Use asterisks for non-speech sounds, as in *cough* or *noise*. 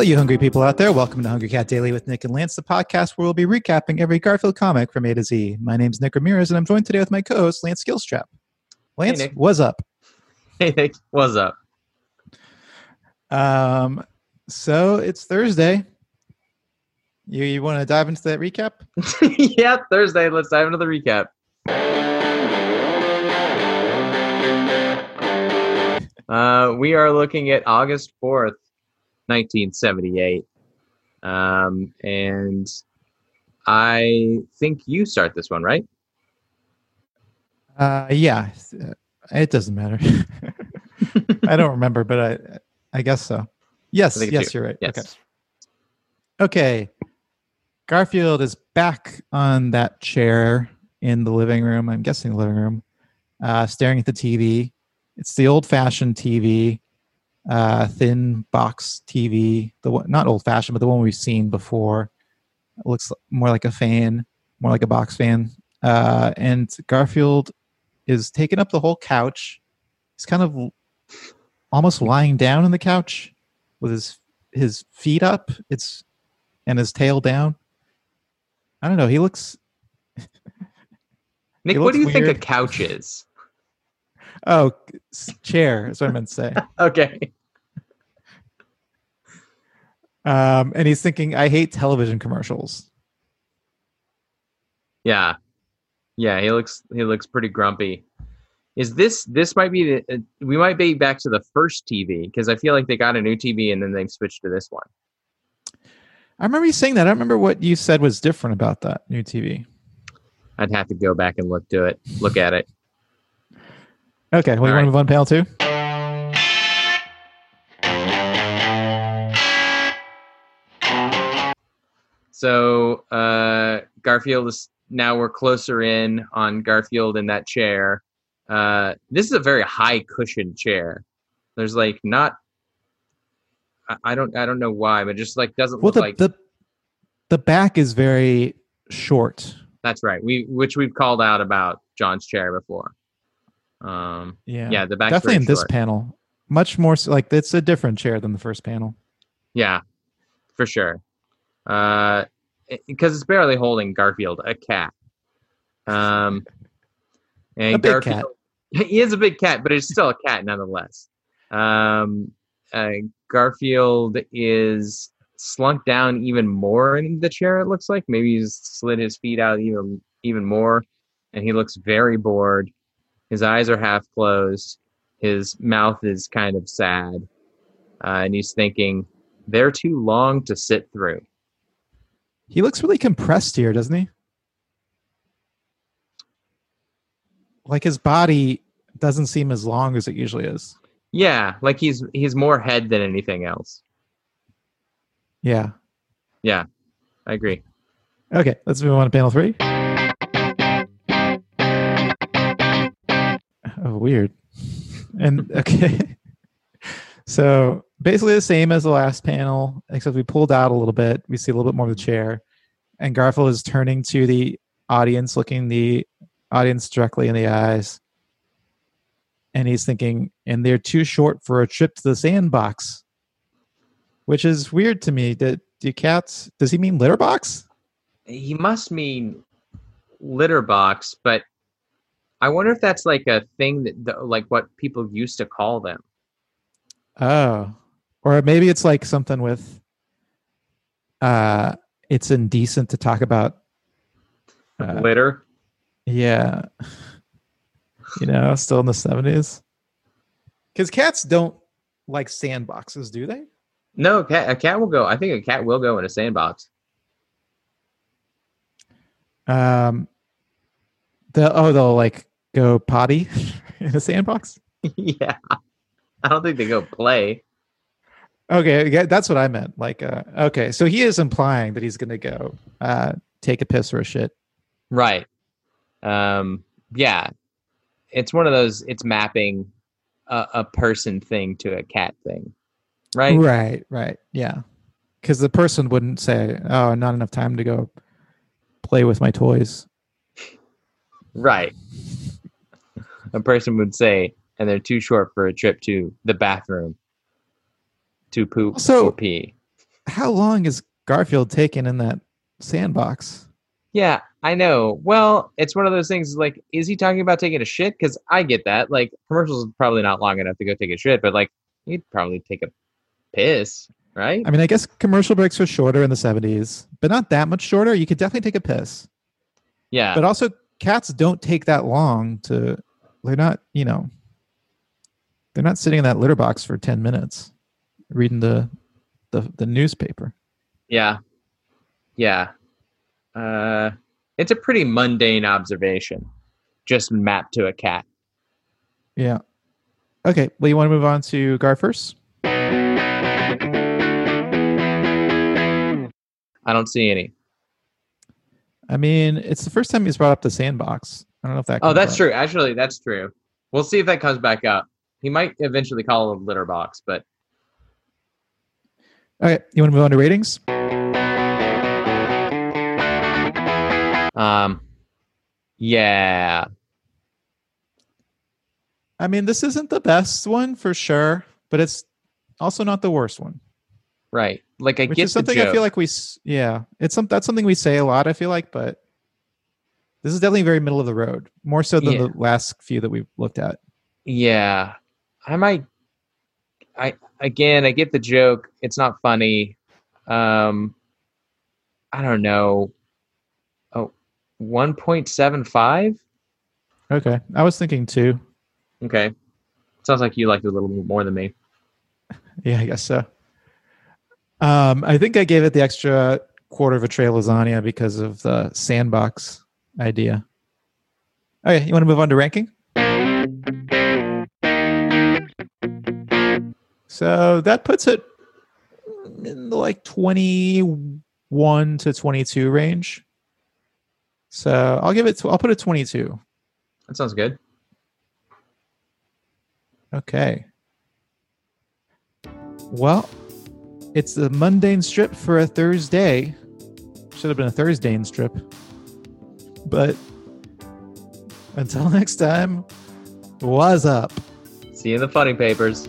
Hello, you hungry people out there. Welcome to Hungry Cat Daily with Nick and Lance, the podcast where we'll be recapping every Garfield comic from A to Z. My name's Nick Ramirez, and I'm joined today with my co-host, Lance Skillstrap. Lance, Nick. what's up? Hey Nick, what's up? Um, so it's Thursday. You you want to dive into that recap? *laughs* yeah, Thursday. Let's dive into the recap. Uh, we are looking at August fourth, nineteen seventy-eight, um, and I think you start this one, right? Uh, yeah, it doesn't matter. *laughs* I don't remember, but I I guess so. Yes, I think it's yes, you. you're right. Yes. Okay. Okay. Garfield is back on that chair in the living room. I'm guessing the living room, uh, staring at the TV. It's the old-fashioned TV, uh, thin box TV. The one, not old-fashioned, but the one we've seen before. It looks more like a fan, more like a box fan. Uh, and Garfield is taking up the whole couch. He's kind of almost lying down on the couch with his his feet up. It's and his tail down. I don't know. He looks. *laughs* Nick, He what do you looks think a couch is? Oh, chair. That's what I meant to say. *laughs* Okay. Um, and he's thinking, I hate television commercials. Yeah, yeah. He looks he looks pretty grumpy. Is this this might be the uh, we might be back to the first TV because I feel like they got a new TV and then they've switched to this one. I remember you saying that. I don't remember what you said was different about that new TV. I'd have to go back and look to it, look at it. Okay, well, you All want to move on panel two? So uh, Garfield is now we're closer in on Garfield in that chair. Uh, this is a very high cushion chair. There's like not. I- I don't. I don't know why, but just like doesn't Well, look the, like. the the back is very short. That's right. We which we've called out about John's chair before. Um, Yeah, yeah, the back's definitely very in this panel. Much more like it's a different chair than the first panel. Yeah, for sure. Uh, because it's barely holding Garfield, a cat. Um, and A Garfield, *laughs* he is a big cat, but it's still a cat nonetheless. Um, uh, Garfield is slunk down even more in the chair. It looks like maybe he's slid his feet out even even more, and he looks very bored. His eyes are half closed. His mouth is kind of sad, uh, and he's thinking, "They're too long to sit through." He looks really compressed here, doesn't he? Like his body doesn't seem as long as it usually is. Yeah, like he's he's more head than anything else. Yeah. Yeah. I agree. Okay, let's move on to panel three. Oh, weird. *laughs* And okay. *laughs* So basically the same as the last panel, except we pulled out a little bit. We see a little bit more of the chair. And Garfield is turning to the audience, looking the audience directly in the eyes. And he's thinking, and they're too short for a trip to the sandbox. Which is weird to me. Did do cats does he mean litter box? He must mean litter box, but I wonder if that's like a thing that the, like what people used to call them. Oh. Or maybe it's like something with uh it's indecent to talk about uh, litter. yeah. You know, still in the 70s. Cuz cats don't like sandboxes, do they? No, a cat, a cat will go. I think a cat will go in a sandbox. Um the oh they'll like go potty *laughs* in a sandbox? *laughs* yeah, *laughs* I don't think they go play. Okay, yeah, that's what I meant. Like uh okay, so he is implying that he's going to go uh take a piss or a shit. Right. Um. Yeah, it's one of those. It's mapping a, a person thing to a cat thing. Right. Right, right. Yeah. Because the person wouldn't say, oh, not enough time to go play with my toys. Right. A person would say, and they're too short for a trip to the bathroom to poop So- or pee. how long is Garfield taking in that sandbox? Yeah, I know. Well, it's one of those things. Like, is he talking about taking a shit? Because I get that. Like, commercials probably not long enough to go take a shit, but like, he'd probably take a piss, right? I mean, I guess commercial breaks were shorter in the 70s, but not that much shorter. You could definitely take a piss. yeah. But also, cats don't take that long to, they're not, you know, they're not sitting in that litter box for 10 minutes reading the, the, the newspaper. Yeah. Yeah. Uh, it's a pretty mundane observation, just mapped to a cat. Yeah. Okay. Well, you want to move on to Gar first? I don't see any. I mean, it's the first time he's brought up the sandbox. I don't know if that. Oh, that's up. true. Actually, that's true. We'll see if that comes back up. He might eventually call a litter box, but All right. You want to move on to ratings? um, yeah, I mean, this isn't the best one for sure, but it's also not the worst one. right. Like I which get is something I feel like we, yeah, it's some that's something we say a lot. I feel like, but this is definitely very middle of the road, more so than Yeah. the last few that we've looked at. Yeah, I might. I again, I get the joke. It's not funny. Um, I don't know. Oh, one point seven five. Okay, I was thinking two. Okay, sounds like you liked it a little more than me. *laughs* Yeah, I guess so. Um, I think I gave it the extra quarter of a tray of lasagna because of the sandbox idea. Okay, you want to move on to ranking? So that puts it in the like 21 to 22 range. So I'll give it, to, I'll put it 22. That sounds good. Okay. Well, it's a mundane strip for a Thursday. Should have been a Thursday in strip. But until *laughs* next time, was up? See you in the funny papers.